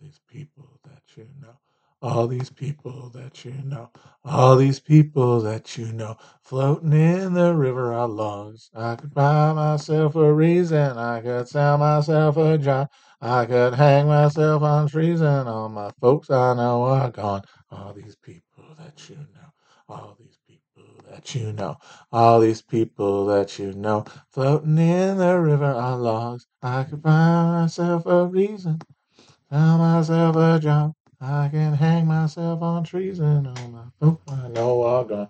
these people that you know. All these people that you know, all these people that you know, floating in the river are logs. I could buy myself a reason, I could sell myself a job, I could hang myself on trees, and all my folks I know are gone. All these people that you know, all these people that you know, all these people that you know, floating in the river are logs. I could buy myself a reason, sell myself a job. I can hang myself on trees and all my folks I know are gone.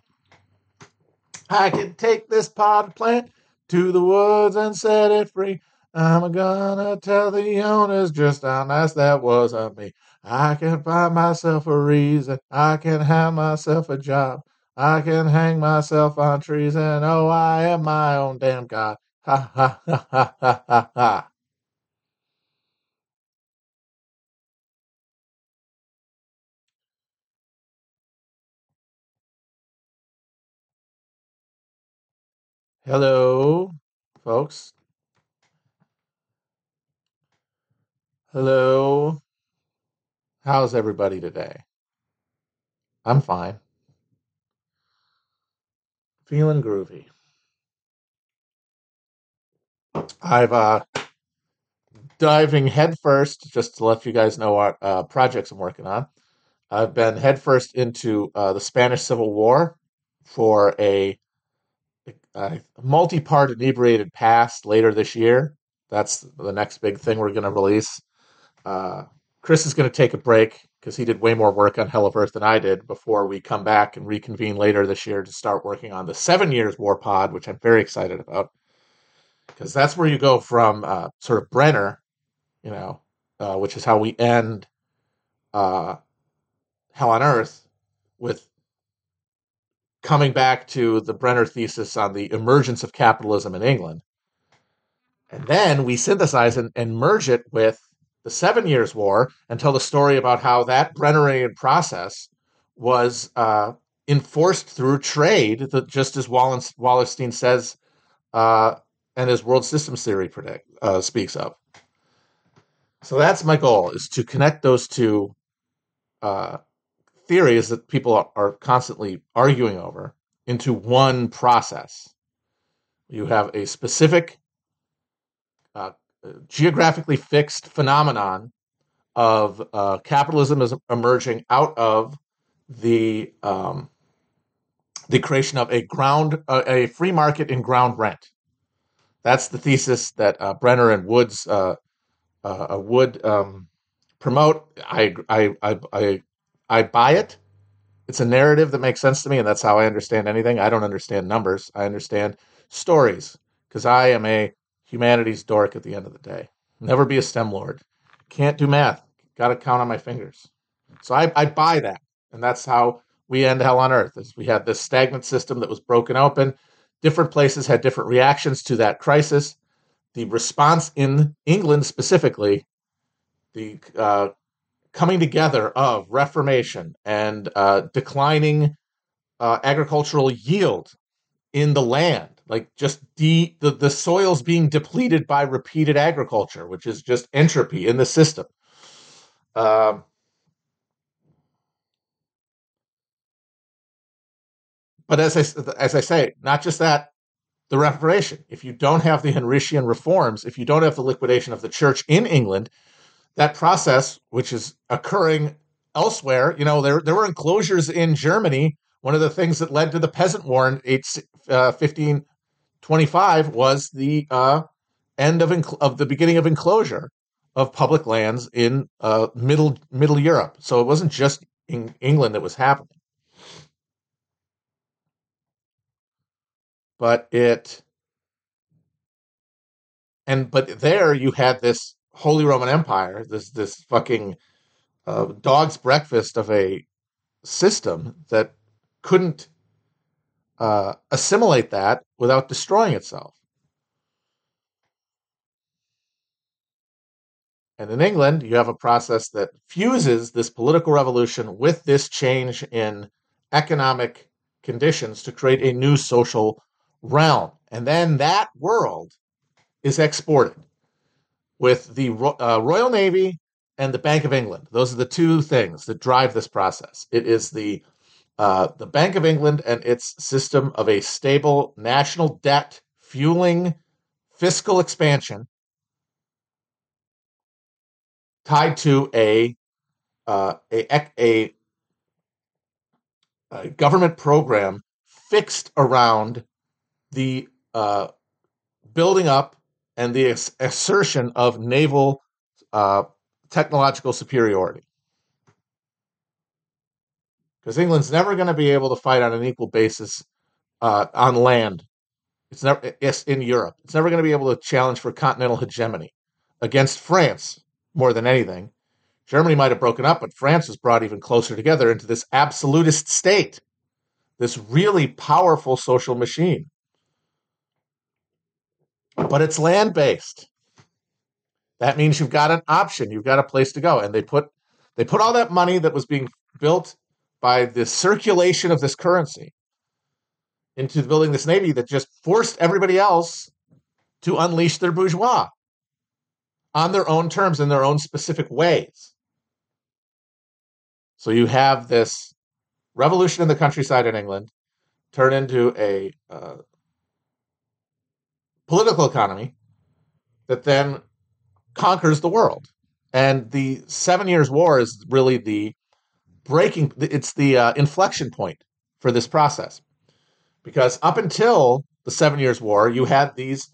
I can take this pot plant to the woods and set it free. I'm gonna tell the owners just how nice that was of me. I can find myself a reason. I can have myself a job. I can hang myself on trees and oh, I am my own damn god. Ha ha ha ha ha ha ha. Hello, folks. Hello. How's everybody today? I'm fine. Feeling groovy. I've uh diving headfirst just to let you guys know what uh, projects I'm working on. I've been headfirst into uh, the Spanish Civil War for a, a multi-part inebriated past later this year. That's the next big thing we're going to release. Uh, Chris is going to take a break because he did way more work on Hell on Earth than I did before we come back and reconvene later this year to start working on the Seven Years War Pod, which I'm very excited about because that's where you go from uh, sort of Brenner, you know, uh, which is how we end uh, Hell on Earth with coming back to the Brenner thesis on the emergence of capitalism in England. And then we synthesize and, and merge it with the Seven Years' War and tell the story about how that Brennerian process was uh, enforced through trade, that just as Wallen, Wallerstein says, uh, and his world systems theory predict uh, speaks of. So that's my goal: is to connect those two uh, theories that people are, constantly arguing over into one process. You have a specific uh, geographically fixed phenomenon of uh, capitalism is emerging out of the um, the creation of a ground uh, a free market in ground rent. That's the thesis that uh, Brenner and Woods uh, uh, Wood um, promote. I, I I I I buy it. It's a narrative that makes sense to me, and that's how I understand anything. I don't understand numbers. I understand stories because I am a humanities dork at the end of the day. Never be a STEM lord. Can't do math. Got to count on my fingers. So I, I buy that. And that's how we end hell on earth is we had this stagnant system that was broken open. Different places had different reactions to that crisis. The response in England specifically, the uh, coming together of reformation and uh, declining uh, agricultural yield in the land. Like just de- the, the soil's being depleted by repeated agriculture which is just entropy in the system. Um, but as I, as I say not just that the reformation. If you don't have the henrician reforms if you don't have the liquidation of the church in england that process which is occurring elsewhere you know there, there were enclosures in germany one of the things that led to the peasant war in 8, uh, 15 25 was the uh, end of inc- of the beginning of enclosure of public lands in uh, middle middle Europe. So it wasn't just in England that was happening, but it and but there you had this Holy Roman Empire, this this fucking uh, dog's breakfast of a system that couldn't uh, assimilate that without destroying itself. And in England, you have a process that fuses this political revolution with this change in economic conditions to create a new social realm. And then that world is exported with the uh, Royal Navy and the Bank of England. Those are the two things that drive this process. It is the uh, the Bank of England and its system of a stable national debt fueling fiscal expansion tied to a uh, a, a, a government program fixed around the uh, building up and the assertion of naval uh, technological superiority. Because England's never going to be able to fight on an equal basis uh, on land. It's never in Europe. It's never going to be able to challenge for continental hegemony against France more than anything. Germany might have broken up, but France was brought even closer together into this absolutist state, this really powerful social machine. But it's land based. That means you've got an option, you've got a place to go. And they put they put all that money that was being built by the circulation of this currency into building this navy that just forced everybody else to unleash their bourgeois on their own terms in their own specific ways. So you have this revolution in the countryside in England turn into a uh, political economy that then conquers the world. And the Seven Years' War is really the breaking, it's the uh, inflection point for this process. Because up until the Seven Years' War, you had these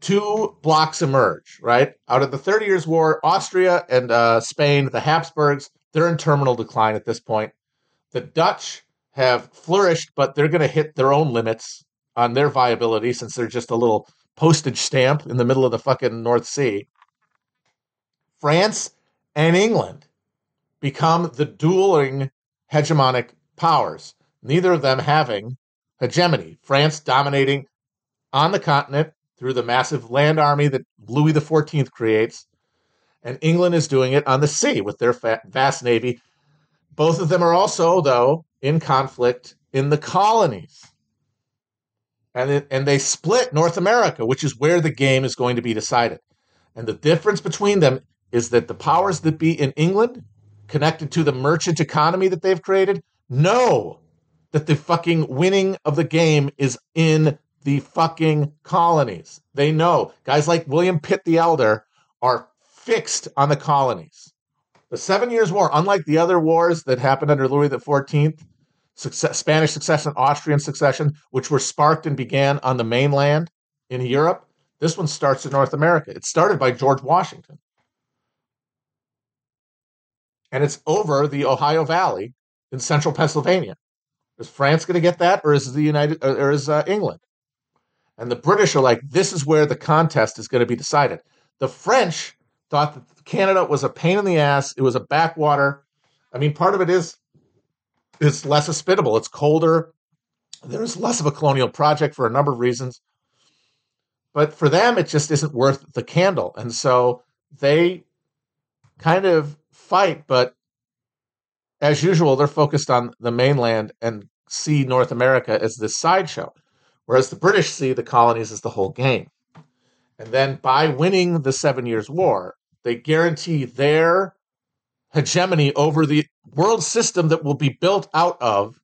two blocks emerge, right? Out of the Thirty Years' War, Austria and uh, Spain, the Habsburgs, they're in terminal decline at this point. The Dutch have flourished, but they're going to hit their own limits on their viability since they're just a little postage stamp in the middle of the fucking North Sea. France and England become the dueling hegemonic powers, neither of them having hegemony. France dominating on the continent through the massive land army that Louis XIV creates, and England is doing it on the sea with their vast navy. Both of them are also, though, in conflict in the colonies. And, it, and they split North America, which is where the game is going to be decided. And the difference between them is that the powers that be in England, connected to the merchant economy that they've created, know that the fucking winning of the game is in the fucking colonies. They know. Guys like William Pitt the Elder are fixed on the colonies. The Seven Years' War, unlike the other wars that happened under Louis XIV, success, Spanish succession, Austrian succession, which were sparked and began on the mainland in Europe, this one starts in North America. It started by George Washington. And it's over the Ohio Valley in central Pennsylvania. Is France going to get that, or is the United, or is uh, England? And the British are like, this is where the contest is going to be decided. The French thought that Canada was a pain in the ass. It was a backwater. I mean, part of it is it's less hospitable. It's colder. There's less of a colonial project for a number of reasons. But for them, it just isn't worth the candle. And so they kind of fight, but as usual, they're focused on the mainland and see North America as this sideshow. Whereas the British see the colonies as the whole game. And then by winning the Seven Years' War, they guarantee their hegemony over the world system that will be built out of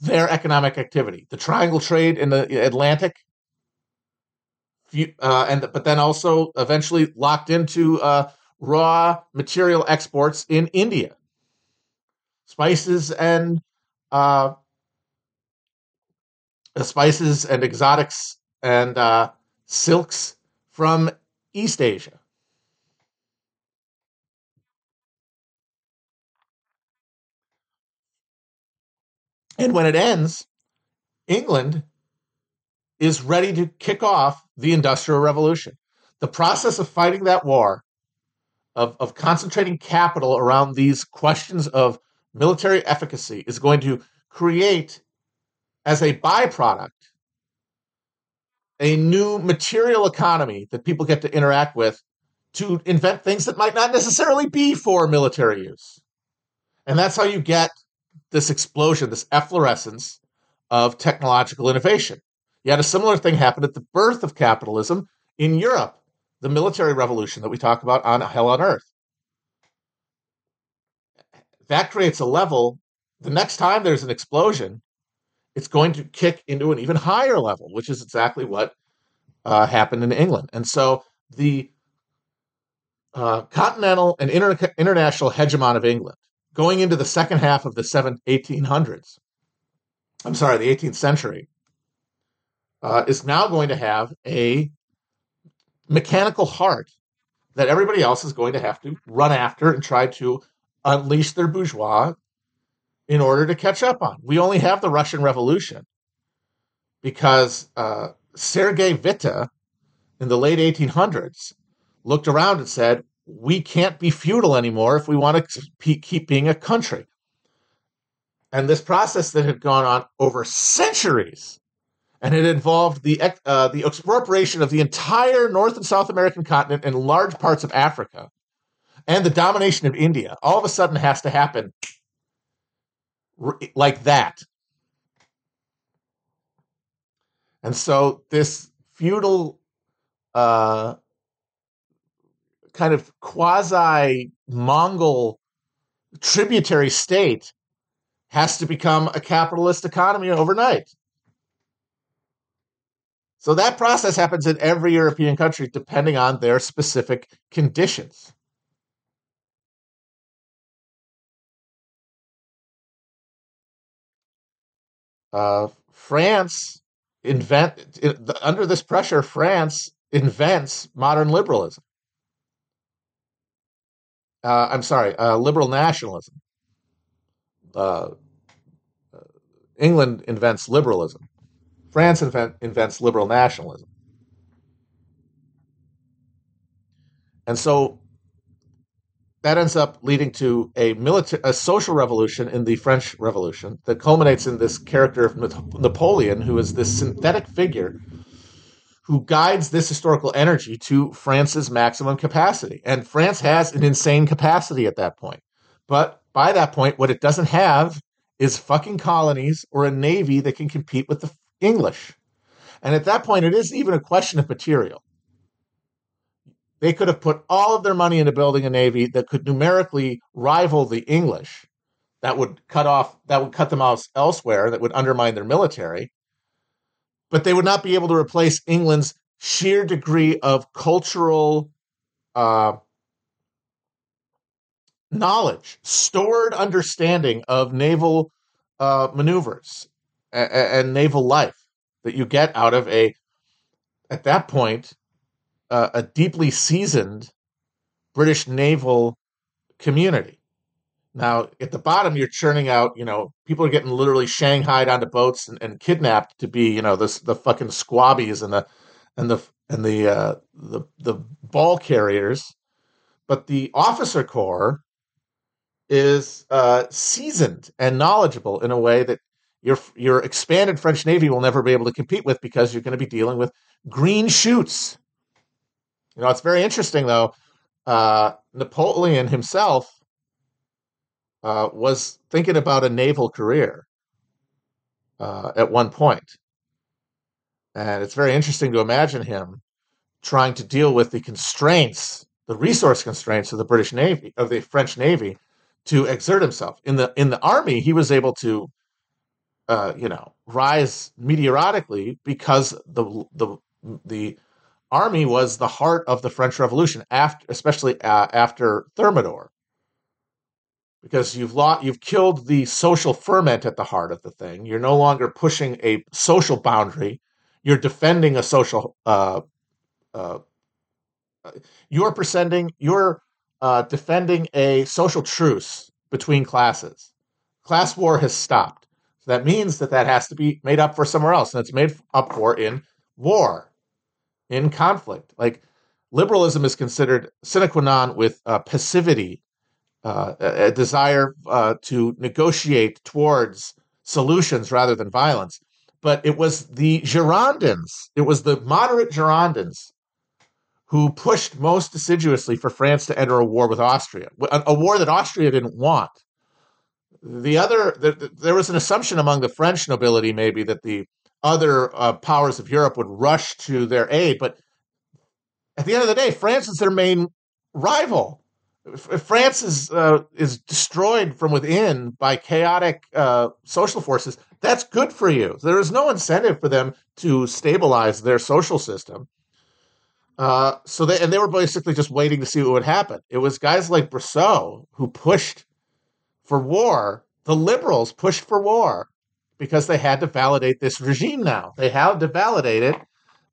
their economic activity. The triangle trade in the Atlantic, uh, and but then also eventually locked into uh, raw material exports in India, spices and uh, spices and exotics and uh, silks from East Asia. And when it ends, England is ready to kick off the Industrial Revolution. The process of fighting that war, of, of concentrating capital around these questions of military efficacy, is going to create, as a byproduct, a new material economy that people get to interact with to invent things that might not necessarily be for military use. And that's how you get this explosion, this efflorescence of technological innovation. You had a similar thing happen at the birth of capitalism in Europe, the military revolution that we talk about on Hell on Earth. that creates a level. The next time there's an explosion, it's going to kick into an even higher level, which is exactly what uh, happened in England. And so the uh, continental and inter- international hegemon of England going into the second half of the 1800s, I'm sorry, the 18th century, uh, is now going to have a mechanical heart that everybody else is going to have to run after and try to unleash their bourgeois in order to catch up on. We only have the Russian Revolution because uh, Sergei Witte in the late 1800s looked around and said, we can't be feudal anymore if we want to keep being a country. And this process that had gone on over centuries, and it involved the uh, the expropriation of the entire North and South American continent and large parts of Africa, and the domination of India, all of a sudden has to happen like that. And so this feudal uh, kind of quasi Mongol tributary state has to become a capitalist economy overnight. So that process happens in every European country depending on their specific conditions. Uh, France invent under this pressure. France invents modern liberalism. Uh, I'm sorry, uh, liberal nationalism. Uh, uh, England invents liberalism. France invent, invents liberal nationalism. And so that ends up leading to a military, a social revolution in the French Revolution that culminates in this character of Napoleon, who is this synthetic figure who guides this historical energy to France's maximum capacity. And France has an insane capacity at that point. But by that point, what it doesn't have is fucking colonies or a navy that can compete with the English. And at that point, it isn't even a question of material. They could have put all of their money into building a navy that could numerically rival the English. That would cut off, that would cut them off elsewhere, that would undermine their military. But they would not be able to replace England's sheer degree of cultural uh, knowledge, stored understanding of naval uh, maneuvers and, and, naval life that you get out of a, at that point, uh, a deeply seasoned British naval community. Now, at the bottom, you're churning out, you know, people are getting literally shanghaied onto boats and, and kidnapped to be, you know, this the fucking squabbies and the and the and the uh, the the ball carriers. But the officer corps is uh, seasoned and knowledgeable in a way that your your expanded French Navy will never be able to compete with because you're going to be dealing with green shoots. You know, it's very interesting though. Uh, Napoleon himself uh, was thinking about a naval career uh, at one point, and it's very interesting to imagine him trying to deal with the constraints, the resource constraints of the British Navy, of the French Navy, to exert himself in the in the army. He was able to uh, you know, rise meteorically because the the the army was the heart of the French Revolution after, especially uh, after Thermidor, because you've lost, you've killed the social ferment at the heart of the thing. You're no longer pushing a social boundary. You're defending a social. Uh, uh, you're presenting. You're uh, defending a social truce between classes. Class war has stopped So that means that that has to be made up for somewhere else, and it's made up for in war, in conflict. Like liberalism is considered sine qua non with uh, passivity, uh, a, desire uh, to negotiate towards solutions rather than violence. But it was the Girondins, it was the moderate Girondins who pushed most assiduously for France to enter a war with Austria, a, a war that Austria didn't want the other the, there was an assumption among the French nobility maybe that the other uh, powers of Europe would rush to their aid, but at the end of the day, France is their main rival. France is uh, is destroyed from within by chaotic uh, social forces, that's good for you. There is no incentive for them to stabilize their social system. Uh, so they and they were basically just waiting to see what would happen. It was guys like Brissot who pushed for war. The liberals pushed for war because they had to validate this regime. Now they had to validate it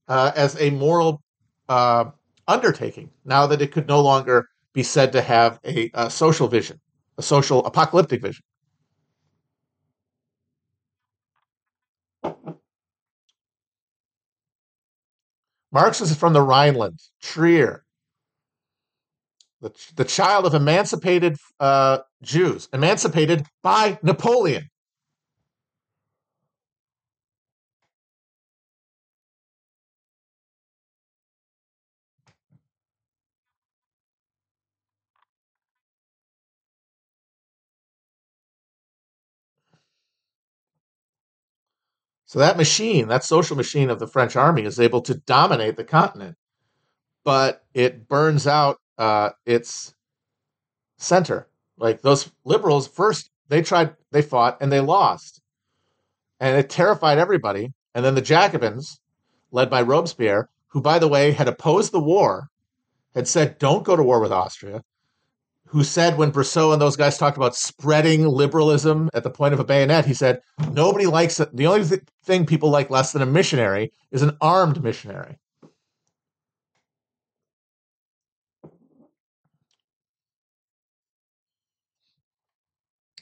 uh, as a moral uh, undertaking. Now that it could no longer be said to have a, a social vision, a social apocalyptic vision. Marx is from the Rhineland, Trier, the, the child of emancipated uh, Jews, emancipated by Napoleon. So that machine, that social machine of the French army, is able to dominate the continent, but it burns out uh, its center. Like those liberals, first they tried, they fought, and they lost, and it terrified everybody. And then the Jacobins, led by Robespierre, who, by the way, had opposed the war, had said, "Don't go to war with Austria." Who said when Brissot and those guys talked about spreading liberalism at the point of a bayonet, he said, nobody likes it. The only th- thing people like less than a missionary is an armed missionary.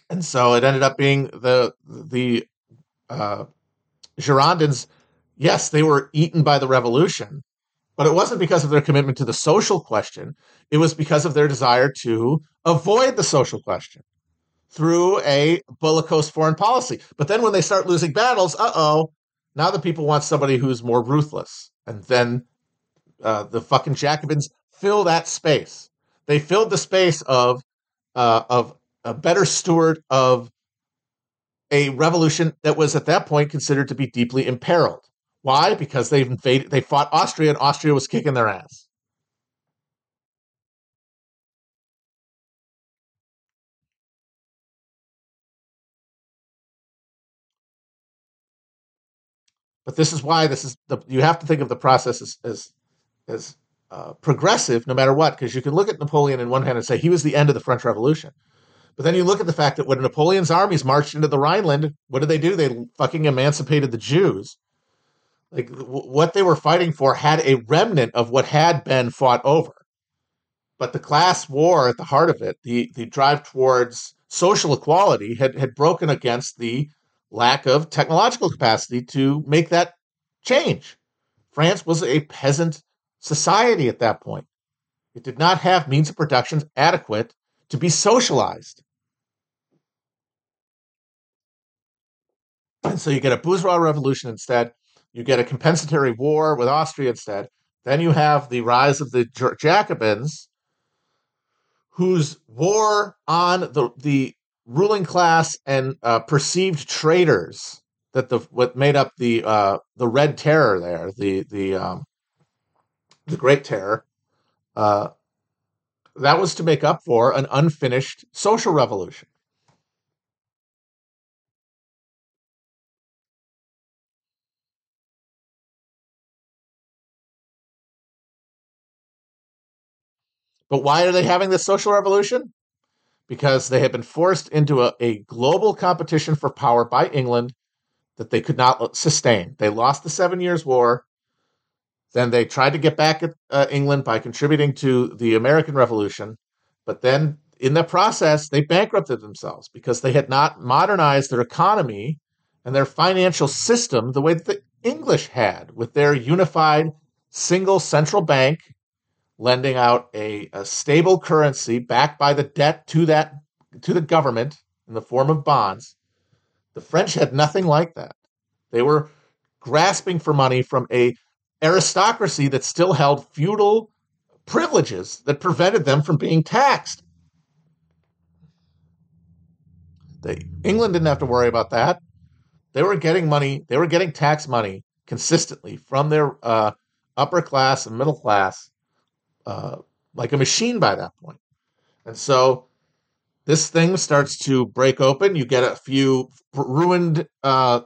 And so it ended up being the the uh, Girondins. Yes, they were eaten by the revolution, but it wasn't because of their commitment to the social question. It was because of their desire to avoid the social question through a bellicose foreign policy. But then when they start losing battles, uh oh, now the people want somebody who's more ruthless. And then uh, the fucking Jacobins fill that space. They filled the space of uh, of a better steward of a revolution that was at that point considered to be deeply imperiled. Why? Because they invaded, they fought Austria, and Austria was kicking their ass. But this is why this is the, you have to think of the process as as, as uh, progressive, no matter what, because you can look at Napoleon in one hand and say he was the end of the French Revolution. But then you look at the fact that when Napoleon's armies marched into the Rhineland, what did they do? They fucking emancipated the Jews like what they were fighting for had a remnant of what had been fought over. But the class war at the heart of it, the, the drive towards social equality, had, had broken against the lack of technological capacity to make that change. France was a peasant society at that point. It did not have means of production adequate to be socialized. And so you get a bourgeois revolution instead, you get a compensatory war with Austria instead. Then you have the rise of the Jacobins, whose war on the the ruling class and uh, perceived traitors that the what made up the uh, the Red Terror there, the the um, the Great Terror. Uh, that was to make up for an unfinished social revolution. But why are they having this social revolution? Because they have been forced into a, a global competition for power by England that they could not sustain. They lost the Seven Years' War. Then they tried to get back at uh, England by contributing to the American Revolution. But then in the process, they bankrupted themselves because they had not modernized their economy and their financial system the way that the English had with their unified single central bank lending out a, a stable currency backed by the debt to that to the government in the form of bonds. The French had nothing like that. They were grasping for money from a aristocracy that still held feudal privileges that prevented them from being taxed. They, England didn't have to worry about that. They were getting money, they were getting tax money consistently from their uh, upper class and middle class uh, like a machine by that point. And so this thing starts to break open. You get a few ruined uh,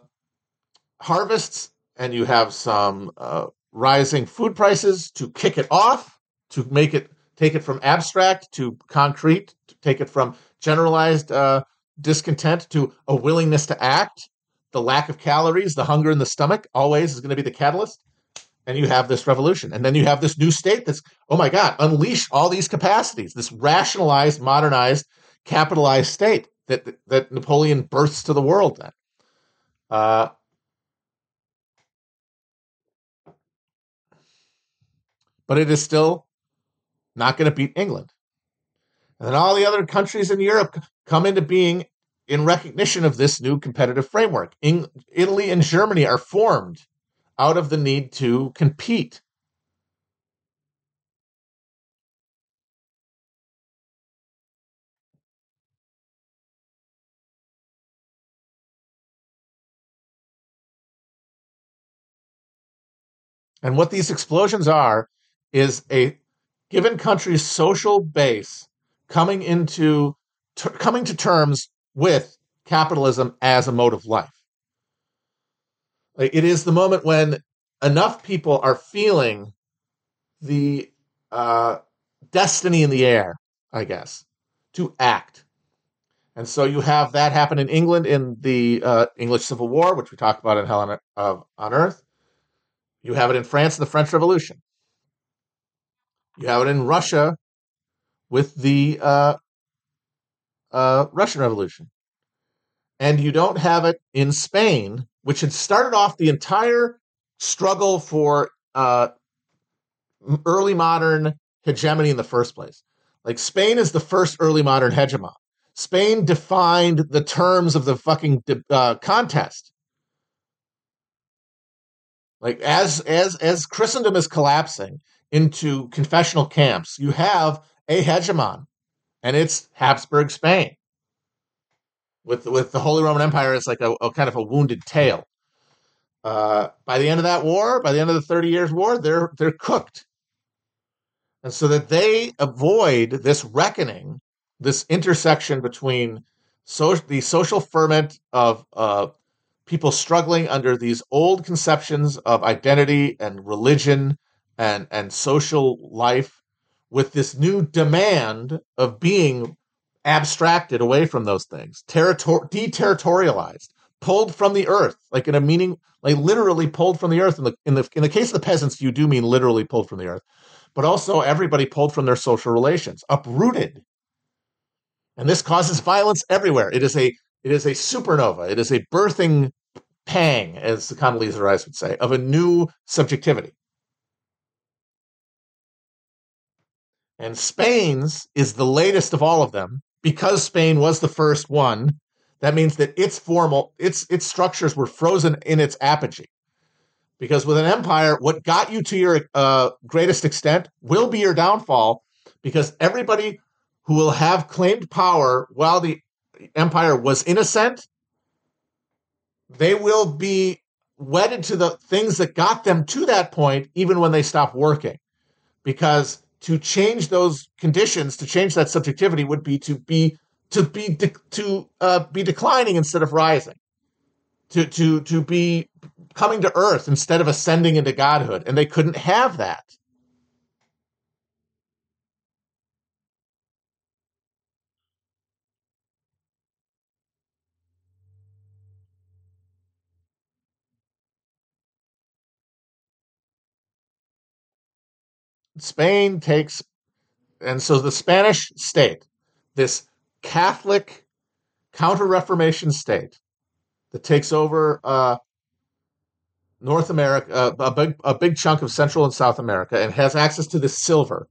harvests, and you have some uh, rising food prices to kick it off, to make it take it from abstract to concrete, to take it from generalized uh, discontent to a willingness to act. The lack of calories, the hunger in the stomach, always is going to be the catalyst. And you have this revolution. And then you have this new state that's, oh my God, unleash all these capacities, this rationalized, modernized, capitalized state that, that Napoleon births to the world then. Uh, but it is still not going to beat England. And then all the other countries in Europe come into being in recognition of this new competitive framework. Italy and Germany are formed out of the need to compete. And what these explosions are is a given country's social base coming into coming to terms with capitalism as a mode of life. It is the moment when enough people are feeling the uh, destiny in the air, I guess, to act. And so you have that happen in England in the uh, English Civil War, which we talked about in Hell on, on Earth. You have it in France in the French Revolution. You have it in Russia with the uh, uh, Russian Revolution. And you don't have it in Spain, which had started off the entire struggle for uh, early modern hegemony in the first place. Like Spain is the first early modern hegemon. Spain defined the terms of the fucking uh, contest. Like as as as Christendom is collapsing into confessional camps, you have a hegemon, and it's Habsburg Spain. With with the Holy Roman Empire as like a, a kind of a wounded tail. Uh, by the end of that war, by the end of the Thirty Years' War, they're they're cooked, and so that they avoid this reckoning, this intersection between so, the social ferment of uh, people struggling under these old conceptions of identity and religion and and social life with this new demand of being abstracted away from those things, territor- deterritorialized, pulled from the earth, like in a meaning, like literally pulled from the earth. In the in the in the case of the peasants, you do mean literally pulled from the earth, but also everybody pulled from their social relations, uprooted. And this causes violence everywhere. It is a it is a supernova. It is a birthing pang, as the Condoleezza Rice would say, of a new subjectivity. And Spain's is the latest of all of them because Spain was the first one. That means that its formal, its its structures were frozen in its apogee. Because with an empire, what got you to your uh, greatest extent will be your downfall. Because everybody who will have claimed power while the empire was innocent, they will be wedded to the things that got them to that point, even when they stop working. Because to change those conditions, to change that subjectivity, would be to be to be de- to uh, be declining instead of rising, to to to be coming to earth instead of ascending into godhood, and they couldn't have that. Spain takes and so the Spanish state, this Catholic counter Reformation state that takes over uh, North America, uh, a big a big chunk of Central and South America, and has access to this silver.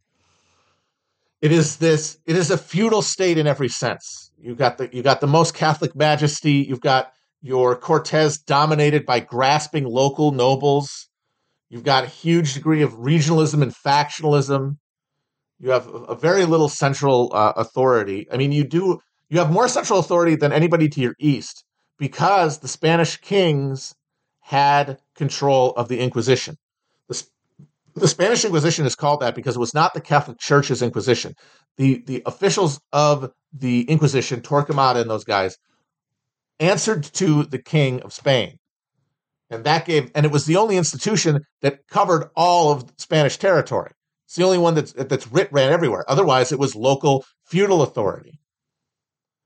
It is this. It is a feudal state in every sense. You got the you got the most Catholic majesty. You've got your Cortes dominated by grasping local nobles. You've got a huge degree of regionalism and factionalism. You have a very little central uh, authority. I mean, you do you have more central authority than anybody to your east because the Spanish kings had control of the Inquisition. The, the Spanish Inquisition is called that because it was not the Catholic Church's Inquisition. The the officials of the Inquisition, Torquemada and those guys, answered to the King of Spain. And that gave and it was the only institution that covered all of Spanish territory. It's the only one that's that's writ ran everywhere. Otherwise, it was local feudal authority.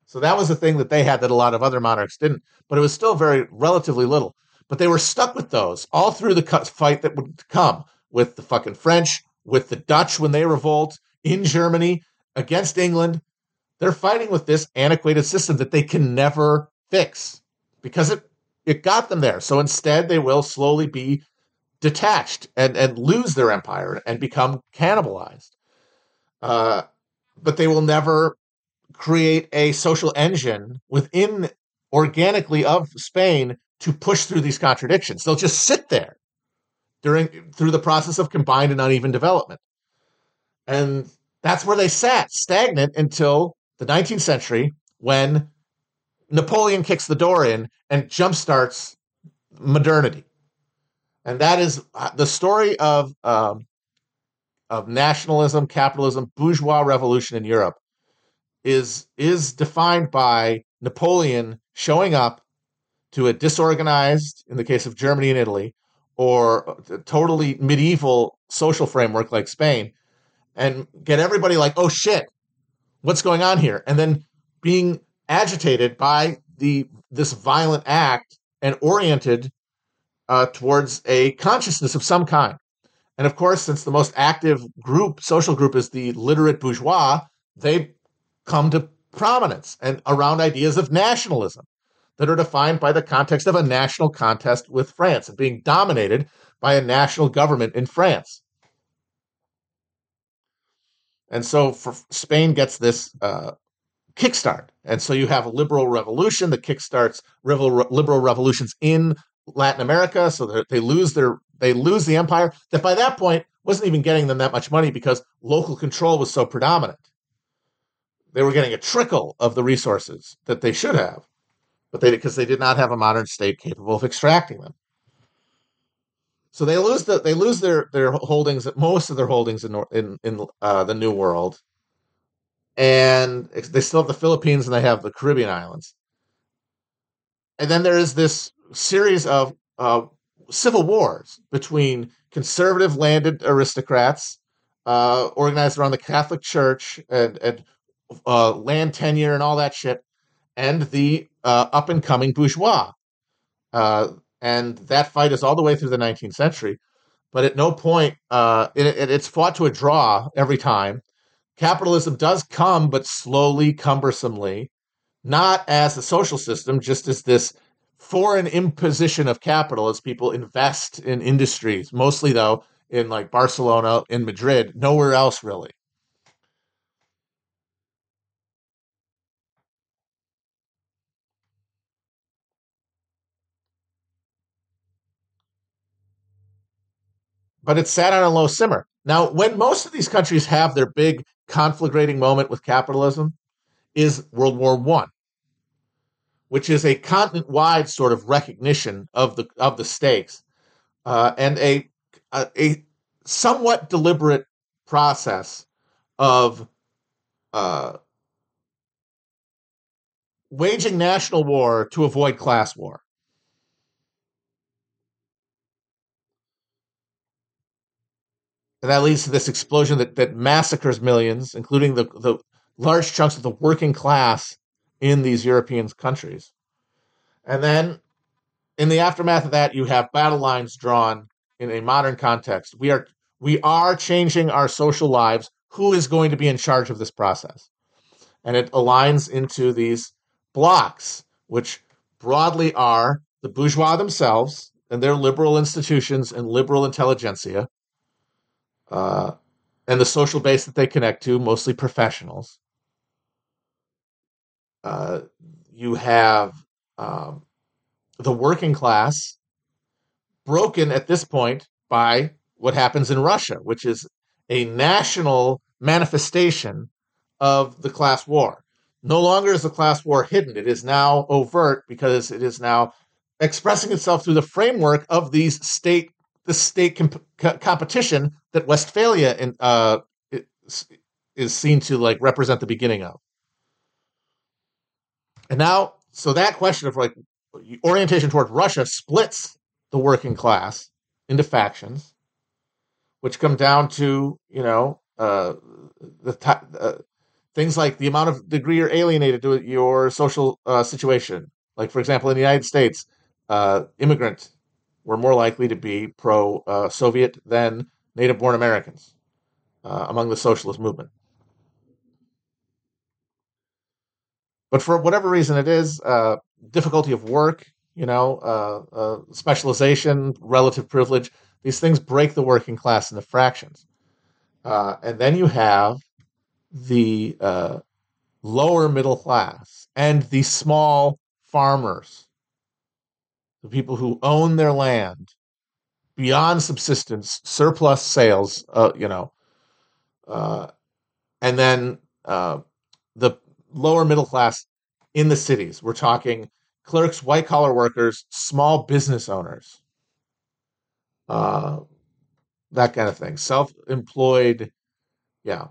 So that was the thing that they had that a lot of other monarchs didn't. But it was still very relatively little. But they were stuck with those all through the fight that would come with the fucking French, with the Dutch when they revolt in Germany against England. They're fighting with this antiquated system that they can never fix because it it got them there. So instead, they will slowly be detached and, and lose their empire and become cannibalized. Uh, but they will never create a social engine within organically of Spain to push through these contradictions. They'll just sit there during through the process of combined and uneven development. And that's where they sat, stagnant until the 19th century when Napoleon kicks the door in and jumpstarts modernity. And that is uh, the story of um, of nationalism, capitalism, bourgeois revolution in Europe is is defined by Napoleon showing up to a disorganized, in the case of Germany and Italy, or totally medieval social framework like Spain, and get everybody like, oh shit, what's going on here? And then being agitated by the this violent act and oriented uh, towards a consciousness of some kind. And of course, since the most active group, social group, is the literate bourgeois, they come to prominence and around ideas of nationalism that are defined by the context of a national contest with France and being dominated by a national government in France. And so for Spain gets this uh, kickstart. And so you have a liberal revolution that kickstarts liberal revolutions in Latin America. So they lose their they lose the empire that by that point wasn't even getting them that much money because local control was so predominant. They were getting a trickle of the resources that they should have, but they because they did not have a modern state capable of extracting them. So they lose the they lose their their holdings most of their holdings in in in uh, the New World, and they still have the Philippines and they have the Caribbean islands. And then there is this series of uh, civil wars between conservative landed aristocrats uh, organized around the Catholic Church and, and uh, land tenure and all that shit, and the uh, up and coming bourgeois. Uh, and that fight is all the way through the 19th century. But at no point, uh, it, it, it's fought to a draw every time capitalism does come, but slowly, cumbersomely, not as a social system, just as this foreign imposition of capital as people invest in industries, mostly though in like Barcelona, in Madrid, nowhere else really. But it's sat on a low simmer. Now, when most of these countries have their big conflagrating moment with capitalism is World War One, which is a continent-wide sort of recognition of the of the stakes uh, and a, a, a somewhat deliberate process of uh, waging national war to avoid class war. And that leads to this explosion that, that massacres millions, including the, the large chunks of the working class in these European countries. And then in the aftermath of that, you have battle lines drawn in a modern context. We are we are changing our social lives. Who is going to be in charge of this process? And it aligns into these blocks, which broadly are the bourgeois themselves and their liberal institutions and liberal intelligentsia, uh, and the social base that they connect to, mostly professionals. Uh, you have um, the working class broken at this point by what happens in Russia, which is a national manifestation of the class war. No longer is the class war hidden. It is now overt because it is now expressing itself through the framework of these state the state comp- competition that Westphalia in, uh, is, seen to like represent the beginning of. And now, so that question of like orientation toward Russia splits the working class into factions, which come down to you know uh, the t- uh, things like the amount of degree you're alienated to your social uh, situation. Like for example, in the United States, uh, immigrants were more likely to be pro-Soviet than native-born Americans uh, among the socialist movement. But for whatever reason it is, uh, difficulty of work, you know, uh, uh, specialization, relative privilege, these things break the working class into fractions. Uh, and then you have the uh, lower middle class and the small farmers, the people who own their land beyond subsistence, surplus sales, uh, you know, uh, and then uh, the lower middle class in the cities. We're talking clerks, white collar workers, small business owners, uh, that kind of thing. Self employed, yeah,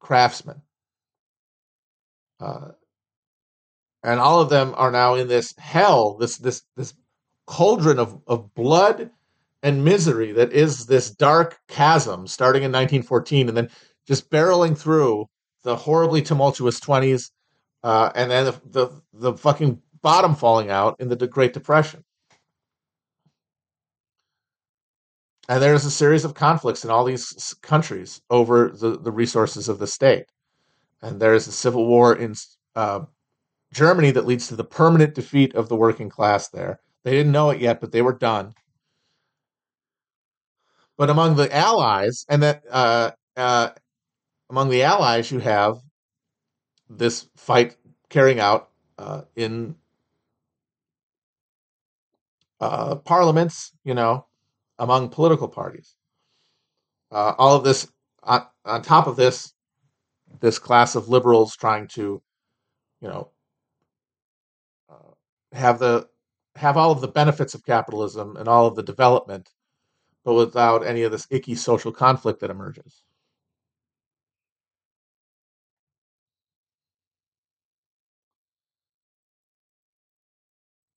craftsmen. And all of them are now in this hell, this this this cauldron of, of blood and misery that is this dark chasm starting in 1914 and then just barreling through the horribly tumultuous 20s uh, and then the, the, the fucking bottom falling out in the Great Depression. And there's a series of conflicts in all these countries over the, the resources of the state. And there's a civil war in uh, Germany that leads to the permanent defeat of the working class there. They didn't know it yet, but they were done. But among the Allies, and that uh, uh, among the Allies, you have this fight carrying out uh, in uh, parliaments, you know, among political parties. Uh, all of this, on, on top of this, this class of liberals trying to, you know, uh, have the have all of the benefits of capitalism and all of the development, but without any of this icky social conflict that emerges.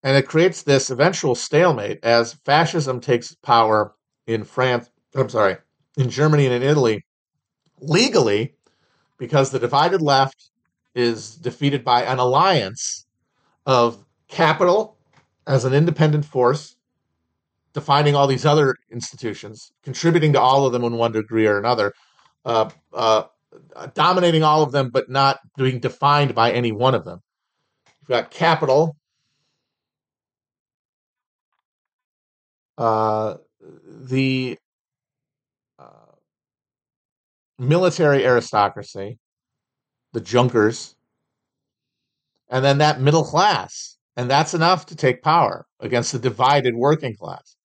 And it creates this eventual stalemate as fascism takes power in France, I'm sorry, in Germany and in Italy legally because the divided left is defeated by an alliance of capital as an independent force, defining all these other institutions, contributing to all of them in one degree or another, uh, uh, dominating all of them, but not being defined by any one of them. You've got capital uh, the uh, military aristocracy, the Junkers, and then that middle class. And that's enough to take power against the divided working class.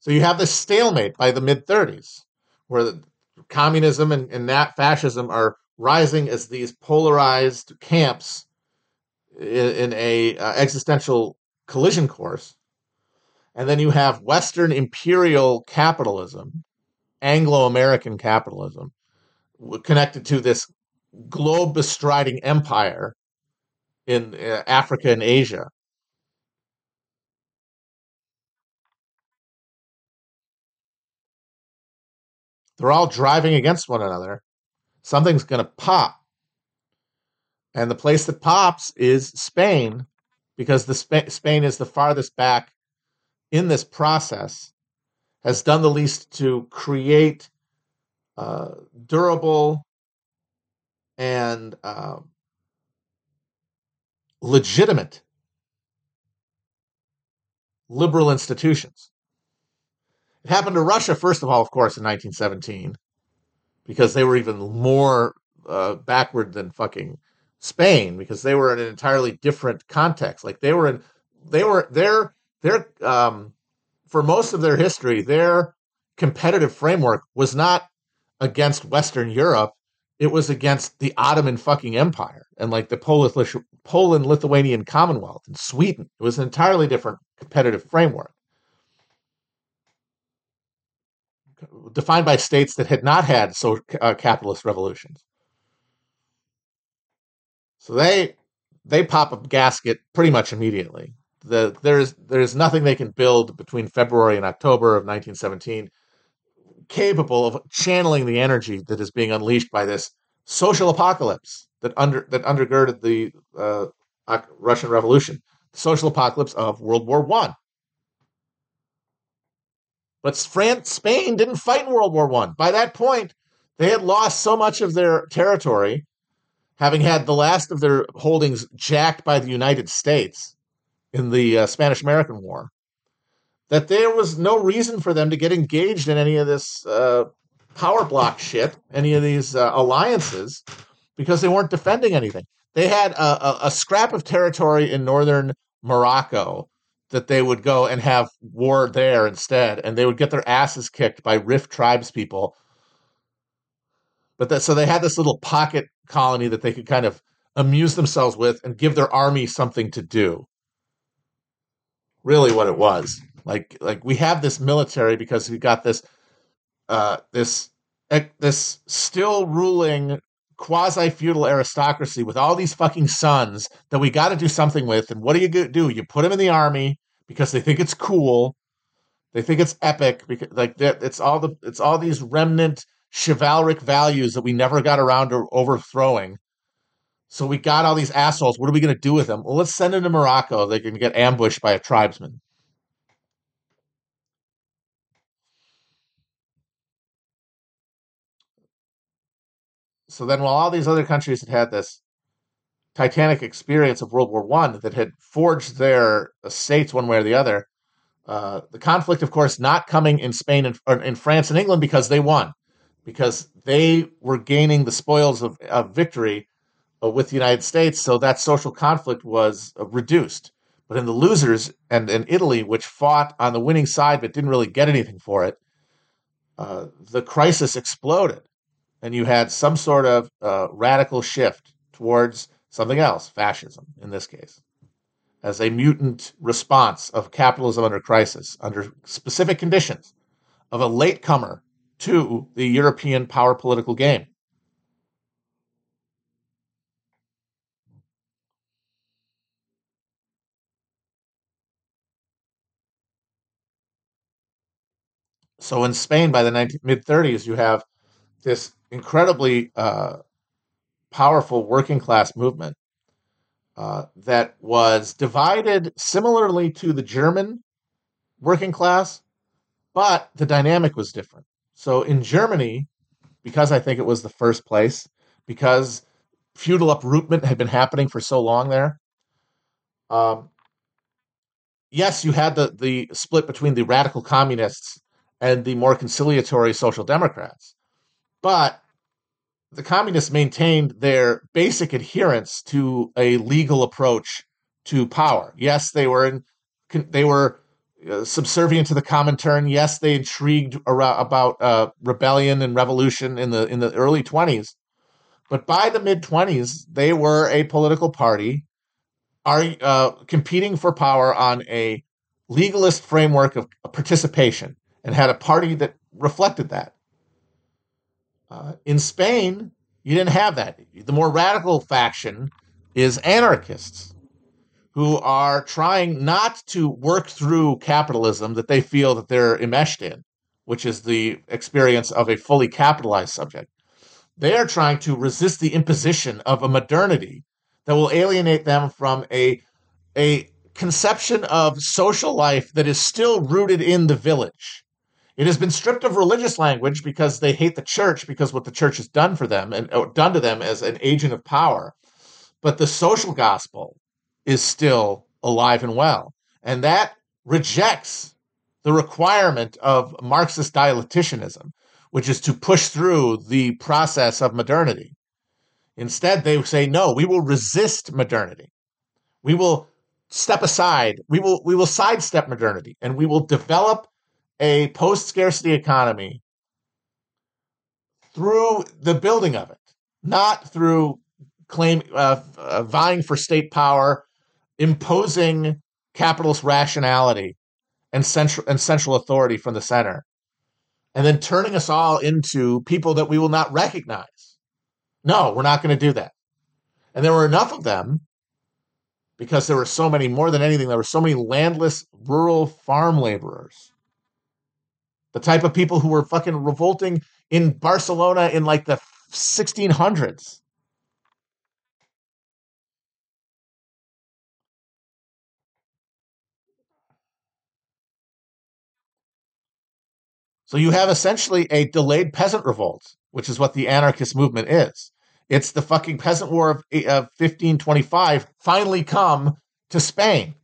So you have this stalemate by the mid 30s, where communism and, and that fascism are rising as these polarized camps in, in a uh, existential collision course, and then you have Western imperial capitalism, Anglo-American capitalism, connected to this globe bestriding empire in uh, Africa and Asia. They're all driving against one another. Something's going to pop. And the place that pops is Spain, because the Sp- Spain is the farthest back in this process, has done the least to create uh, durable and uh, legitimate liberal institutions. It happened to Russia, first of all, of course, in 1917, because they were even more uh, backward than fucking Spain because they were in an entirely different context. Like they were in, they were their their um, for most of their history, their competitive framework was not against Western Europe. It was against the Ottoman fucking Empire and like the Polish, Poland Lithuanian Commonwealth and Sweden. It was an entirely different competitive framework. Defined by states that had not had so uh, capitalist revolutions. So they they pop a gasket pretty much immediately. The, there's there's nothing they can build between February and October of 1917 capable of channeling the energy that is being unleashed by this social apocalypse that under that undergirded the uh, Russian Revolution, the social apocalypse of World War One. But France, Spain didn't fight in World War One. By that point, they had lost so much of their territory, having had the last of their holdings jacked by the United States in the uh, Spanish American War, that there was no reason for them to get engaged in any of this uh, power block shit, any of these uh, alliances, because they weren't defending anything. They had a, a, a, scrap of territory in northern Morocco that they would go and have war there instead, and they would get their asses kicked by Rif tribes people. But that, so they had this little pocket colony that they could kind of amuse themselves with and give their army something to do. Really, what it was. Like like we have this military because we got this uh, this this still ruling quasi feudal aristocracy with all these fucking sons that we got to do something with. And what do you do? You put them in the army because they think it's cool. They think it's epic because like it's all the it's all these remnant chivalric values that we never got around to overthrowing. So we got all these assholes. What are we going to do with them? Well, let's send them to Morocco. They can get ambushed by a tribesman. So then while all these other countries had had this titanic experience of World War One that had forged their states one way or the other, uh, the conflict, of course, not coming in Spain and or in France and England because they won, because they were gaining the spoils of, of victory uh, with the United States. So that social conflict was uh, reduced. But in the losers and in Italy, which fought on the winning side but didn't really get anything for it, uh, the crisis exploded and you had some sort of uh, radical shift towards something else, fascism in this case, as a mutant response of capitalism under crisis, under specific conditions, of a latecomer to the European power political game. So in Spain, by the mid 30s, you have this incredibly uh, powerful working class movement uh, that was divided similarly to the German working class, but the dynamic was different. So in Germany, because I think it was the first place, because feudal uprootment had been happening for so long there. Um, yes, you had the the split between the radical communists and the more conciliatory social democrats, but the communists maintained their basic adherence to a legal approach to power. Yes, they were in, they were uh, subservient to the Comintern. Yes, they intrigued around, about uh, rebellion and revolution in the in the early twenties, but by the mid twenties, they were a political party, are uh, competing for power on a legalist framework of participation, and had a party that reflected that. Uh, in Spain, you didn't have that. The more radical faction is anarchists who are trying not to work through capitalism that they feel that they're enmeshed in, which is the experience of a fully capitalized subject. They are trying to resist the imposition of a modernity that will alienate them from a, a conception of social life that is still rooted in the village it has been stripped of religious language because they hate the church because what the church has done for them and done to them as an agent of power. But the social gospel is still alive and well. And that rejects the requirement of Marxist dialecticianism, which is to push through the process of modernity. Instead, they say, no, we will resist modernity. We will step aside. We will, we will sidestep modernity and we will develop a post scarcity economy through the building of it. not through claim uh, uh, vying for state power, imposing capitalist rationality and central and central authority from the center, and then turning us all into people that we will not recognize. No, we're not going to do that. And there were enough of them because there were so many, more than anything, there were so many landless rural farm laborers. The type of people who were fucking revolting in Barcelona in like the 1600s. So you have essentially a delayed peasant revolt, which is what the anarchist movement is. It's the fucking peasant war of, eh, of 1525 finally come to Spain.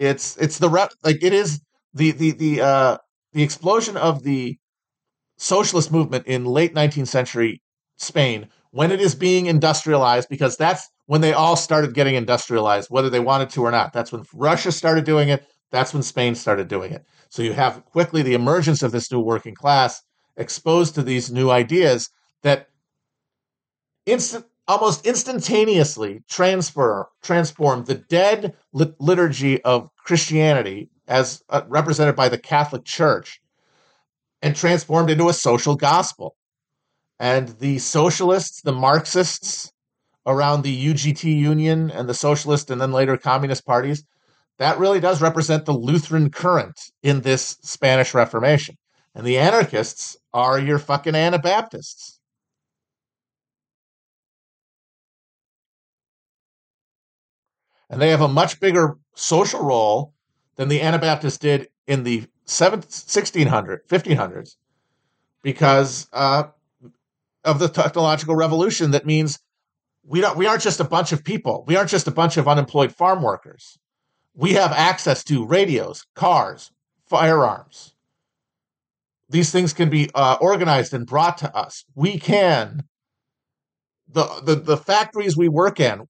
It's it's the like it is the the the uh the explosion of the socialist movement in late 19th century Spain when it is being industrialized because that's when they all started getting industrialized whether they wanted to or not. That's when Russia started doing it, that's when Spain started doing it. So you have quickly the emergence of this new working class exposed to these new ideas that instant almost instantaneously transfer transform the dead lit- liturgy of Christianity as uh, represented by the Catholic Church and transformed into a social gospel. And the socialists, the Marxists around the UGT Union and the socialist and then later communist parties, that really does represent the Lutheran current in this Spanish Reformation. And the anarchists are your fucking Anabaptists. and they have a much bigger social role than the Anabaptists did in the 1600, 1500s because uh, of the technological revolution that means we don't we aren't just a bunch of people. We aren't just a bunch of unemployed farm workers. We have access to radios cars firearms. These things can be uh, organized and brought to us. We can. The, the the factories we work in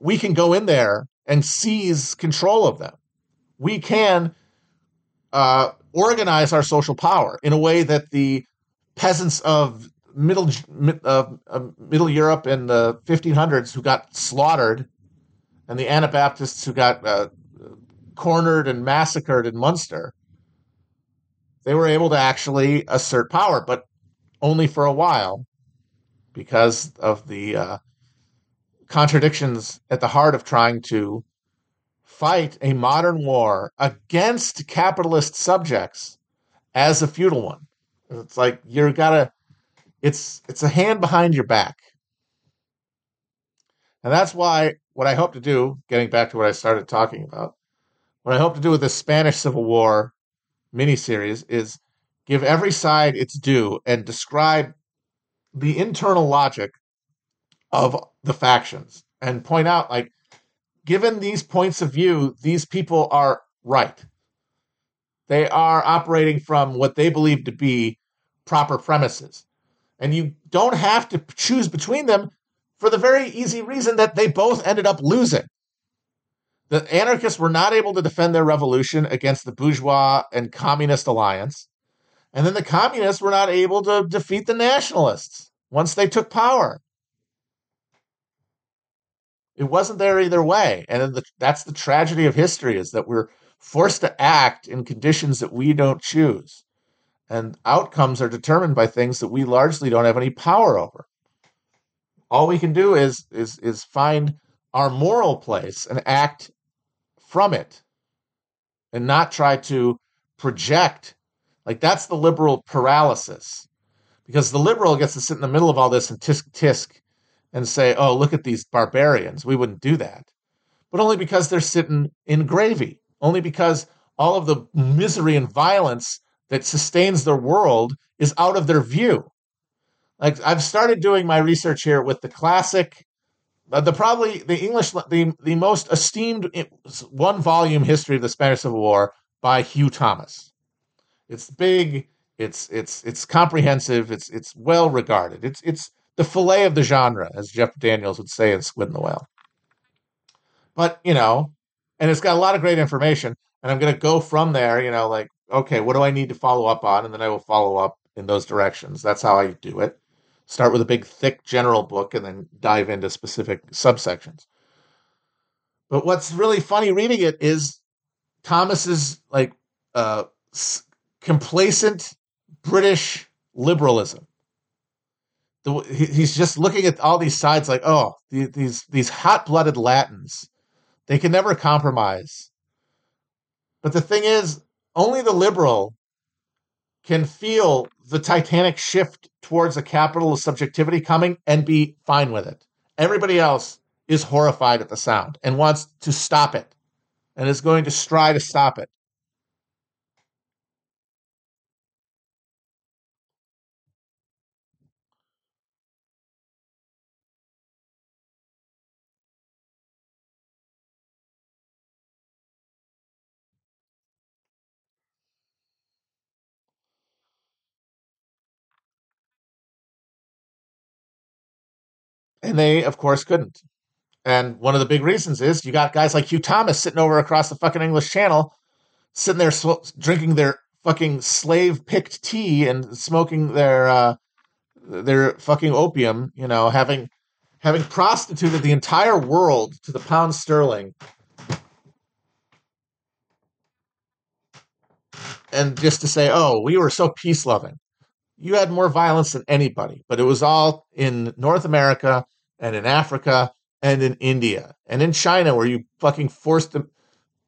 we can go in there and seize control of them. We can uh, organize our social power in a way that the peasants of middle uh, middle Europe in the 1500s who got slaughtered, and the Anabaptists who got uh, cornered and massacred in Munster, they were able to actually assert power, but only for a while because of the uh, contradictions at the heart of trying to fight a modern war against capitalist subjects as a feudal one. It's like you're gotta it's it's a hand behind your back. And that's why what I hope to do, getting back to what I started talking about, what I hope to do with this Spanish Civil War miniseries is give every side its due and describe the internal logic of the factions and point out like given these points of view these people are right. They are operating from what they believe to be proper premises. And you don't have to choose between them for the very easy reason that they both ended up losing. The anarchists were not able to defend their revolution against the bourgeois and communist alliance. And then the communists were not able to defeat the nationalists once they took power it wasn't there either way. And the, that's the tragedy of history is that we're forced to act in conditions that we don't choose. And outcomes are determined by things that we largely don't have any power over. All we can do is is is find our moral place and act from it and not try to project like that's the liberal paralysis because the liberal gets to sit in the middle of all this and tisk tisk and say, oh, look at these barbarians. We wouldn't do that. But only because they're sitting in gravy, only because all of the misery and violence that sustains their world is out of their view. Like I've started doing my research here with the classic, uh, the probably the English, the, the most esteemed one volume history of the Spanish Civil War by Hugh Thomas. It's big, it's it's it's comprehensive, it's it's well regarded. It's it's the fillet of the genre, as Jeff Daniels would say in Squid and the Whale. But, you know, and it's got a lot of great information. And I'm going to go from there, you know, like, okay, what do I need to follow up on? And then I will follow up in those directions. That's how I do it. start with a big, thick general book and then dive into specific subsections. But what's really funny reading it is Thomas's like uh, complacent British liberalism. The, he's just looking at all these sides like, oh, these these hot blooded Latins, they can never compromise. But the thing is, only the liberal can feel the titanic shift towards a capitalist subjectivity coming and be fine with it. Everybody else is horrified at the sound and wants to stop it and is going to try to stop it. And they, of course, couldn't. And one of the big reasons is you got guys like Hugh Thomas sitting over across the fucking English Channel, sitting there sw- drinking their fucking slave picked tea and smoking their uh, their fucking opium. You know, having having prostituted the entire world to the pound sterling. And just to say, oh, we were so peace loving. You had more violence than anybody, but it was all in North America and in Africa and in India and in China, where you fucking forced them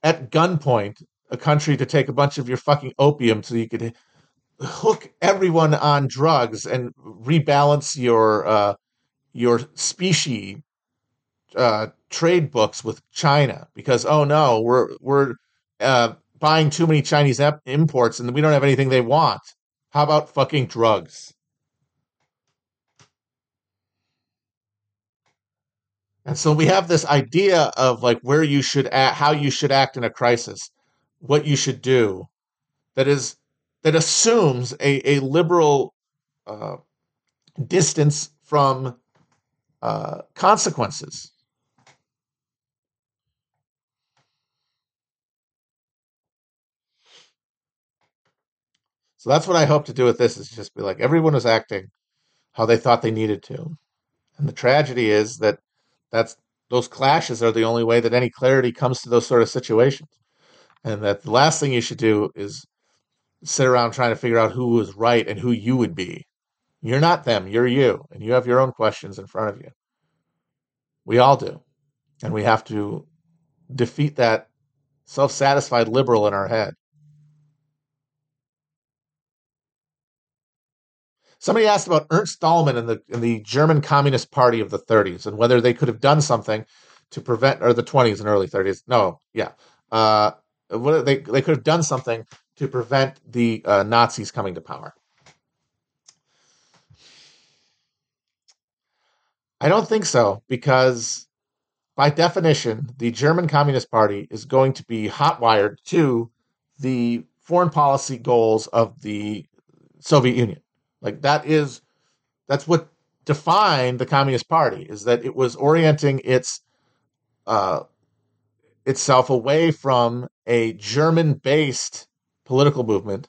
at gunpoint a country to take a bunch of your fucking opium so you could hook everyone on drugs and rebalance your uh, your species uh, trade books with China because oh no, we're we're uh, buying too many Chinese imports and we don't have anything they want. How about fucking drugs? And so we have this idea of like where you should act, how you should act in a crisis, what you should do, that is that assumes a, a liberal uh, distance from uh, consequences. So that's what I hope to do with this is just be like everyone was acting how they thought they needed to. And the tragedy is that that's those clashes are the only way that any clarity comes to those sort of situations. And that the last thing you should do is sit around trying to figure out who was right and who you would be. You're not them, you're you, and you have your own questions in front of you. We all do. And we have to defeat that self satisfied liberal in our head. Somebody asked about Ernst Thälmann and the in the German Communist Party of the 30s and whether they could have done something to prevent or the 20s and early 30s. No, yeah, uh, they they could have done something to prevent the uh, Nazis coming to power. I don't think so because by definition, the German Communist Party is going to be hotwired to the foreign policy goals of the Soviet Union. Like that is that's what defined the Communist Party is that it was orienting its uh, itself away from a German-based political movement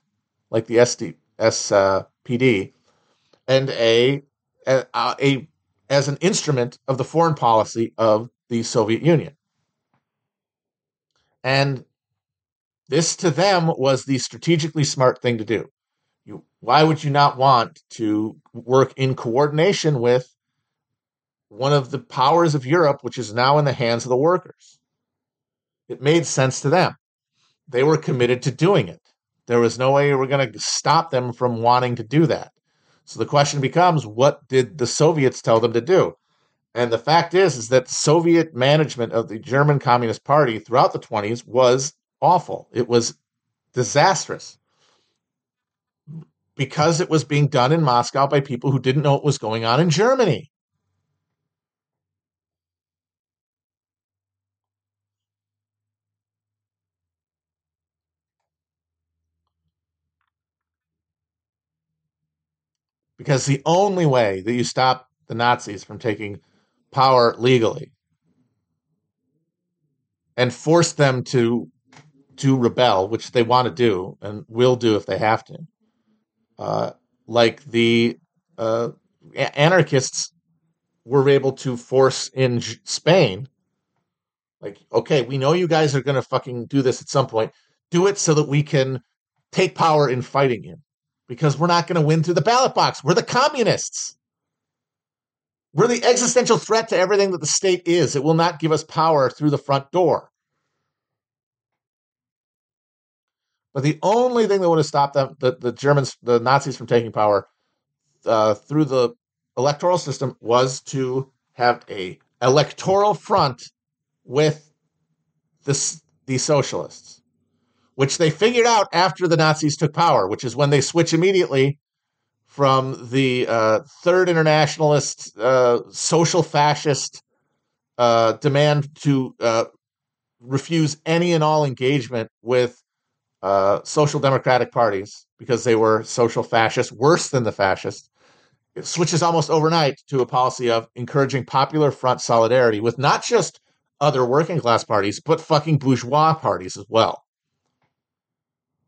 like the SD, SPD and a, a, a as an instrument of the foreign policy of the Soviet Union. And this to them was the strategically smart thing to do. Why would you not want to work in coordination with one of the powers of Europe, which is now in the hands of the workers? It made sense to them. They were committed to doing it. There was no way we were going to stop them from wanting to do that. So the question becomes, what did the Soviets tell them to do? And the fact is, is that Soviet management of the German Communist Party throughout the 20s was awful. It was disastrous because it was being done in Moscow by people who didn't know what was going on in Germany. Because the only way that you stop the Nazis from taking power legally and force them to to rebel, which they want to do and will do if they have to, uh, like the uh, anarchists were able to force in Spain. Like, okay, we know you guys are going to fucking do this at some point. Do it so that we can take power in fighting him Because we're not going to win through the ballot box. We're the communists. We're the existential threat to everything that the state is. It will not give us power through the front door. But the only thing that would have stopped them, the, the Germans, the Nazis from taking power uh, through the electoral system was to have a electoral front with the, the socialists, which they figured out after the Nazis took power, which is when they switch immediately from the uh, third internationalist, uh, social fascist uh, demand to uh, refuse any and all engagement with uh, social democratic parties because they were social fascists, worse than the fascists, it switches almost overnight to a policy of encouraging popular front solidarity with not just other working class parties, but fucking bourgeois parties as well.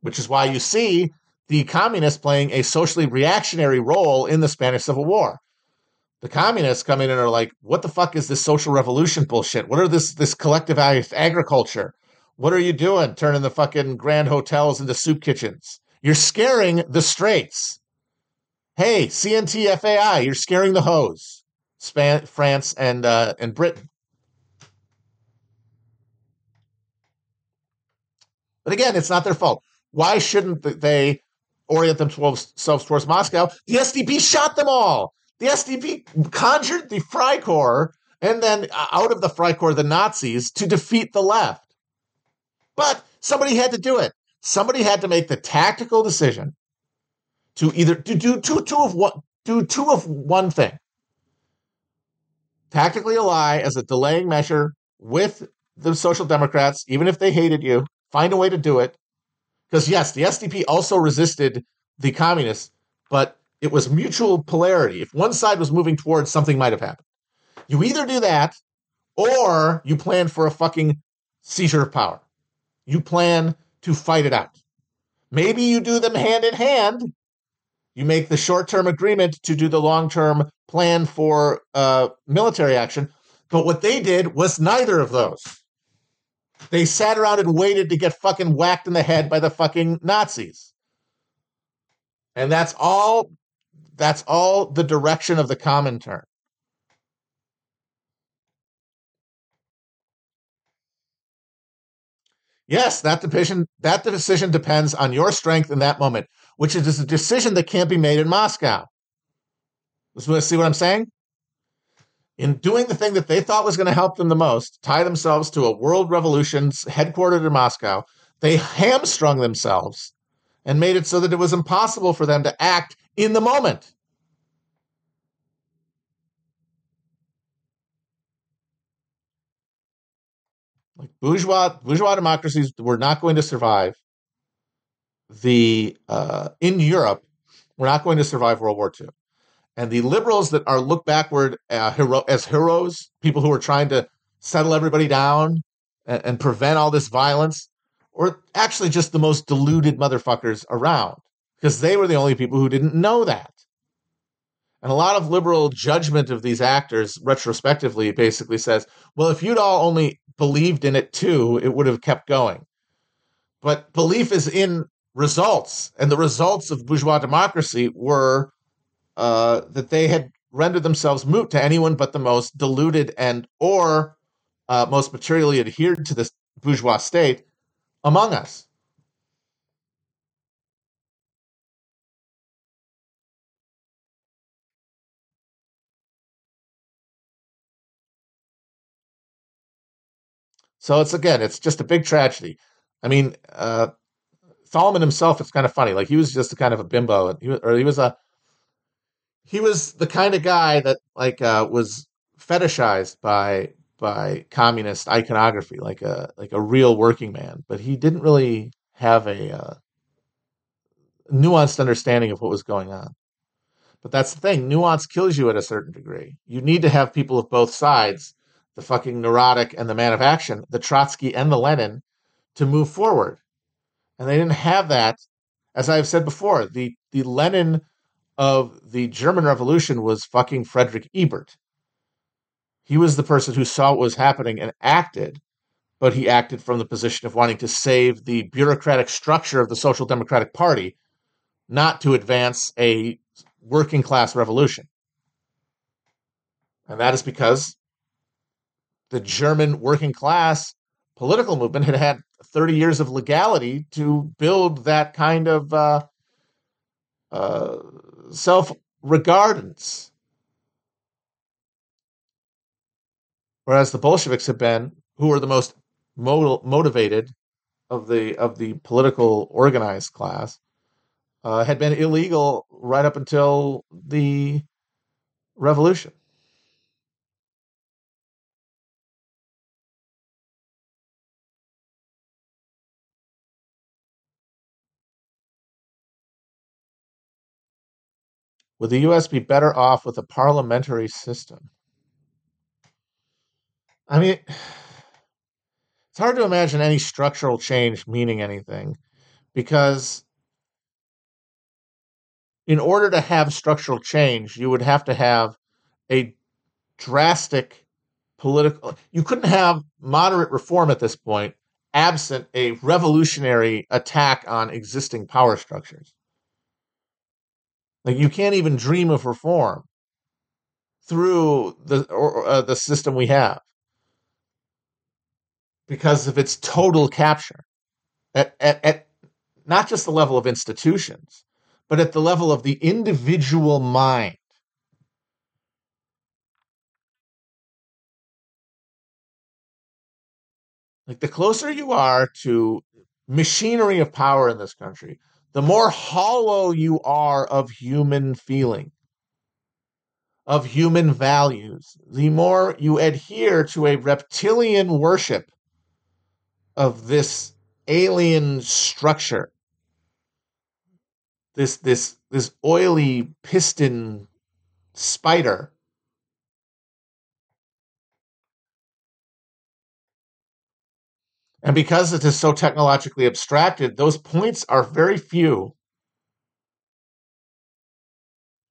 Which is why you see the communists playing a socially reactionary role in the Spanish Civil War. The communists come in and are like, "What the fuck is this social revolution bullshit? What are this this collectivized agriculture? What are you doing? Turning the fucking grand hotels into soup kitchens? You're scaring the straights." Hey, CNT-FAI, you're scaring the hose. Span- France and uh, and Britain. But again, it's not their fault. Why shouldn't they orient themselves towards Moscow? The SDP shot them all. The SDP conjured the Freikorps and then uh, out of the Freikorps, the Nazis to defeat the left. But somebody had to do it. Somebody had to make the tactical decision to either to do two two of what do two of one thing. Tactically ally as a delaying measure with the Social Democrats, even if they hated you, find a way to do it. Because yes, the SDP also resisted the communists, but it was mutual polarity. If one side was moving towards something might have happened. You either do that or you plan for a fucking seizure of power. You plan to fight it out. Maybe you do them hand in hand you make the short term agreement to do the long term plan for uh, military action. But what they did was neither of those. They sat around and waited to get fucking whacked in the head by the fucking Nazis. And that's all that's all the direction of the common Comintern. Yes, that decision that decision depends on your strength in that moment which is a decision that can't be made in Moscow. See what I'm saying? In doing the thing that they thought was going to help them the most, tie themselves to a world revolution headquartered in Moscow, they hamstrung themselves and made it so that it was impossible for them to act in the moment. Like bourgeois bourgeois democracies were not going to survive the uh, in Europe we're not going to survive World War II. And the liberals that are looked backward uh, hero- as heroes, people who are trying to settle everybody down and, and prevent all this violence, or actually just the most deluded motherfuckers around, because they were the only people who didn't know that. And a lot of liberal judgment of these actors retrospectively basically says, well, if you'd all only believed in it too, it would have kept going. But belief is in results, and the results of bourgeois democracy were uh, that they had rendered themselves moot to anyone but the most deluded and or uh, most materially adhered to this bourgeois state among us. So it's again, it's just a big tragedy. I mean, uh, Thälmann himself is kind of funny. Like he was just a kind of a bimbo, he was, or he was a he was the kind of guy that like uh, was fetishized by by communist iconography, like a like a real working man. But he didn't really have a uh, nuanced understanding of what was going on. But that's the thing. Nuance kills you at a certain degree. You need to have people of both sides, the fucking neurotic and the man of action, the Trotsky and the Lenin, to move forward and they didn't have that. As I've said before, the the Lenin of the German Revolution was fucking Frederick Ebert. He was the person who saw what was happening and acted, but he acted from the position of wanting to save the bureaucratic structure of the Social Democratic Party, not to advance a working class revolution. And that is because the German working class political movement had had 30 years of legality to build that kind of uh, uh, self regardance. Whereas the Bolsheviks have been, who were the most motivated of the of the political organized class, uh, had been illegal right up until the revolution. Would the U.S. be better off with a parliamentary system? I mean, it's hard to imagine any structural change meaning anything because in order to have structural change, you would have to have a drastic political. You couldn't have moderate reform at this point absent a revolutionary attack on existing power structures. Like you can't even dream of reform through the or, uh, the system we have because of its total capture at, at, at not just the level of institutions, but at the level of the individual mind. Like the closer you are to machinery of power in this country, the more hollow you are of human feeling, of human values, the more you adhere to a reptilian worship of this alien structure, this this this oily piston spider. And because it is so technologically abstracted, those points are very few.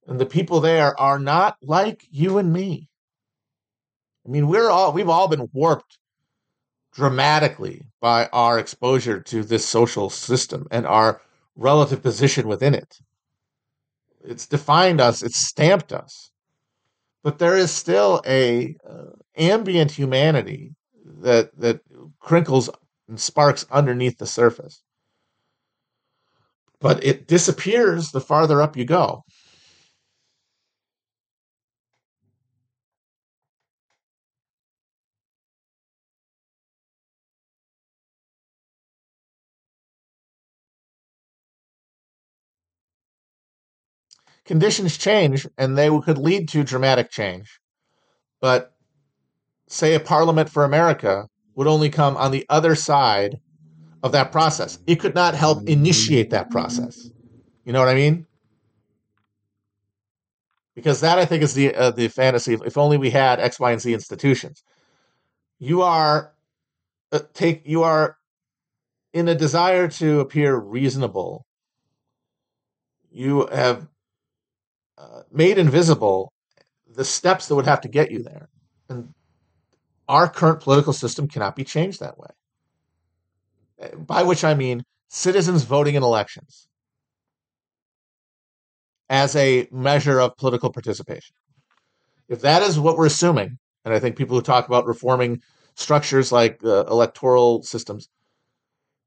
And the people there are not like you and me. I mean, we're all we've all been warped dramatically by our exposure to this social system and our relative position within it. It's defined us, it's stamped us. But there is still a uh, ambient humanity that that crinkles and sparks underneath the surface. But it disappears the farther up you go. Conditions change and they could lead to dramatic change. But say a parliament for America would only come on the other side of that process. It could not help initiate that process. You know what I mean? Because that I think is the uh, the fantasy. If only we had X, Y, and Z institutions. You are uh, take you are in a desire to appear reasonable. You have uh, made invisible the steps that would have to get you there, and our current political system cannot be changed that way. By which I mean citizens voting in elections as a measure of political participation. If that is what we're assuming, and I think people who talk about reforming structures like uh, electoral systems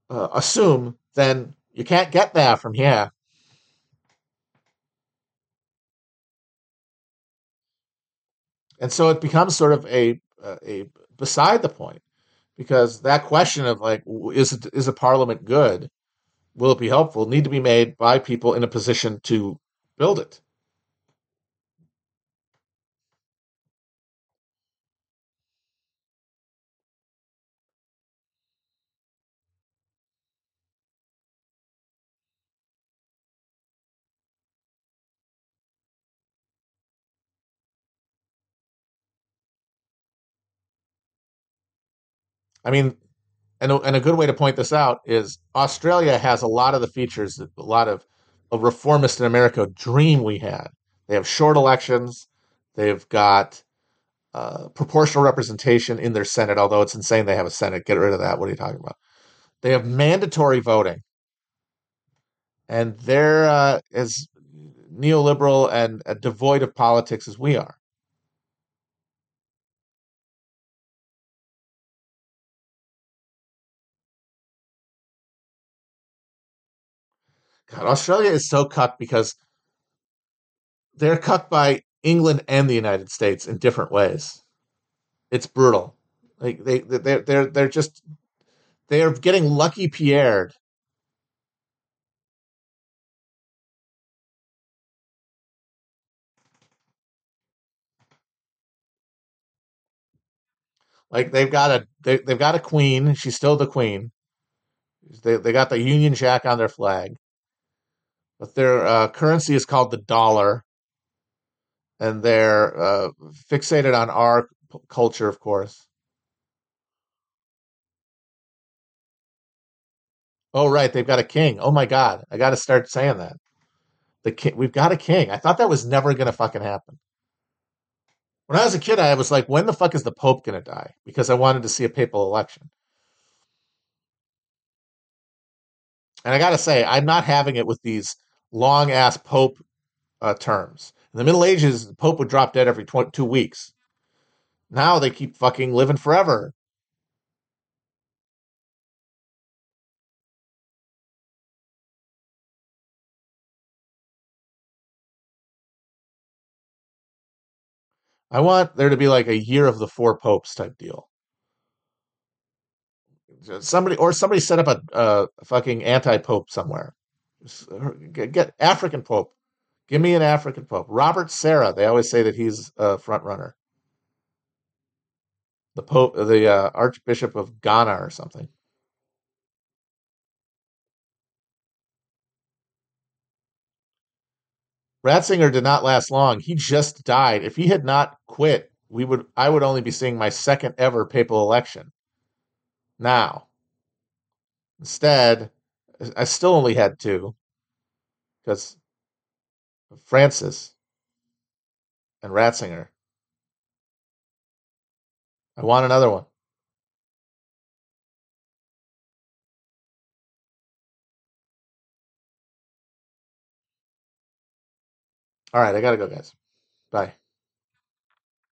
uh, assume, then you can't get that from here. And so it becomes sort of a uh, a beside the point. Because that question of like is it, is a parliament good? Will it be helpful? Need to be made by people in a position to build it I mean, and a, and a good way to point this out is Australia has a lot of the features, that a lot of a reformist in America dream we had. They have short elections. They've got uh, proportional representation in their Senate, although it's insane they have a Senate. Get rid of that. What are you talking about? They have mandatory voting. And they're uh, as neoliberal and uh, devoid of politics as we are. God, Australia is so cucked because they're cucked by England and the United States in different ways. It's brutal. Like they they they're they're just they're getting lucky Pierre'd. Like they've got a they, they've got a queen. She's still the queen. They they got the Union Jack on their flag, but their uh, currency is called the dollar, and they're uh, fixated on our p- culture, of course. Oh right, they've got a king. Oh my god, I got to start saying that. The king, we've got a king. I thought that was never going to fucking happen. When I was a kid, I was like, when the fuck is the Pope going to die? Because I wanted to see a papal election. And I got to say, I'm not having it with these long ass Pope uh, terms. In the Middle Ages, the Pope would drop dead every tw- two weeks. Now they keep fucking living forever. I want there to be like a year of the four popes type deal. Somebody or somebody set up a, a fucking anti pope somewhere. Get, African pope. Give me an African pope. Robert Sarah. They always say that he's a front runner. The pope, the uh, Archbishop of Ghana or something. Ratzinger did not last long. He just died. If he had not quit, we would I would only be seeing my second ever papal election. Now, instead, I still only had two because Francis and Ratzinger. I want another one. All right, I gotta go, guys. Bye.